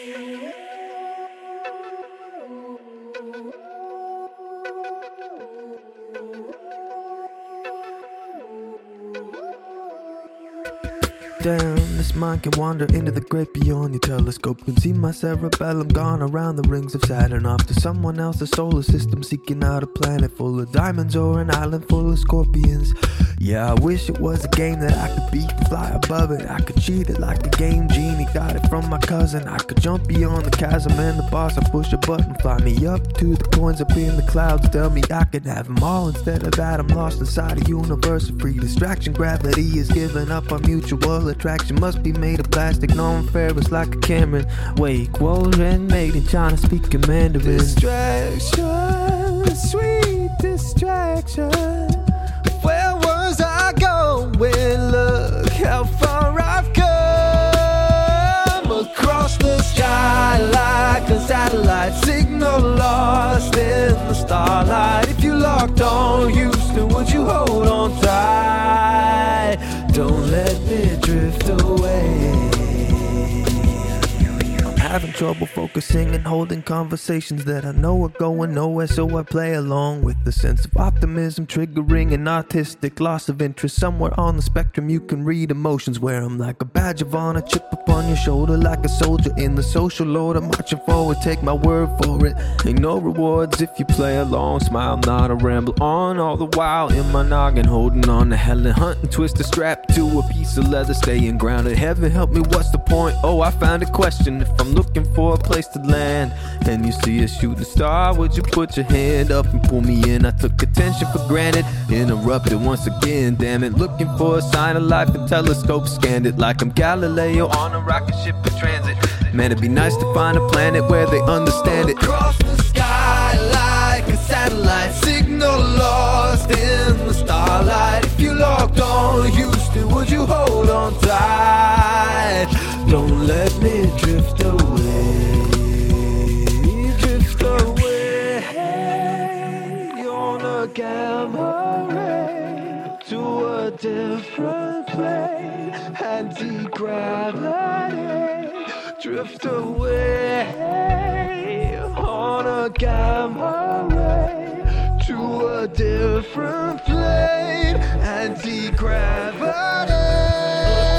you. Damn, this mind can wander into the great beyond your telescope. Can see my cerebellum gone around the rings of Saturn off to someone else's solar system, seeking out a planet full of diamonds or an island full of scorpions. Yeah, I wish it was a game that I could beat fly above it. I could cheat it like the game genie, got it from my cousin. I could jump beyond the chasm and the boss. I push a button, fly me up to the coins up in the clouds. Tell me I could have them all. Instead of that, I'm lost inside a universe of free distraction. Gravity is giving up on mutual attraction. Must be made of plastic, no unfair. It's like a Cameron. Quote and made in China, speaking Mandarin. Distraction, sweet distraction. Drift away. Having trouble focusing and holding conversations that I know are going nowhere, so I play along with the sense of optimism, triggering an artistic loss of interest. Somewhere on the spectrum, you can read emotions where I'm like a badge of honor, chip upon your shoulder, like a soldier in the social order, marching forward. Take my word for it. Ain't no rewards if you play along. Smile, not a ramble on, all the while in my noggin, holding on to hell and hunting, twist a strap to a piece of leather, staying grounded. Heaven help me, what's the point? Oh, I found a question. If I'm looking for a place to land and you see a shooting star, would you put your hand up and pull me in? I took attention for granted, interrupted once again. Damn it, looking for a sign of life, the telescope scanned it like I'm Galileo on a rocket ship in transit. Man, it'd be nice to find a planet where they understand it. Different plane. Anti-gravity drift away on a gamma ray to a different plane. Anti-gravity.